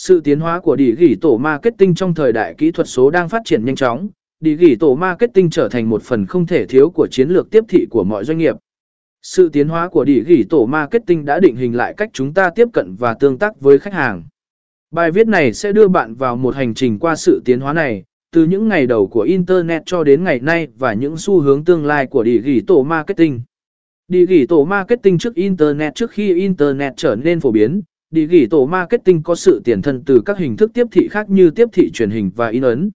Sự tiến hóa của địa gỉ tổ marketing trong thời đại kỹ thuật số đang phát triển nhanh chóng, địa gỉ tổ marketing trở thành một phần không thể thiếu của chiến lược tiếp thị của mọi doanh nghiệp. Sự tiến hóa của địa gỉ tổ marketing đã định hình lại cách chúng ta tiếp cận và tương tác với khách hàng. Bài viết này sẽ đưa bạn vào một hành trình qua sự tiến hóa này, từ những ngày đầu của Internet cho đến ngày nay và những xu hướng tương lai của địa gỉ tổ marketing. Địa gỉ tổ marketing trước Internet trước khi Internet trở nên phổ biến, địa gỉ tổ marketing có sự tiền thân từ các hình thức tiếp thị khác như tiếp thị truyền hình và in ấn.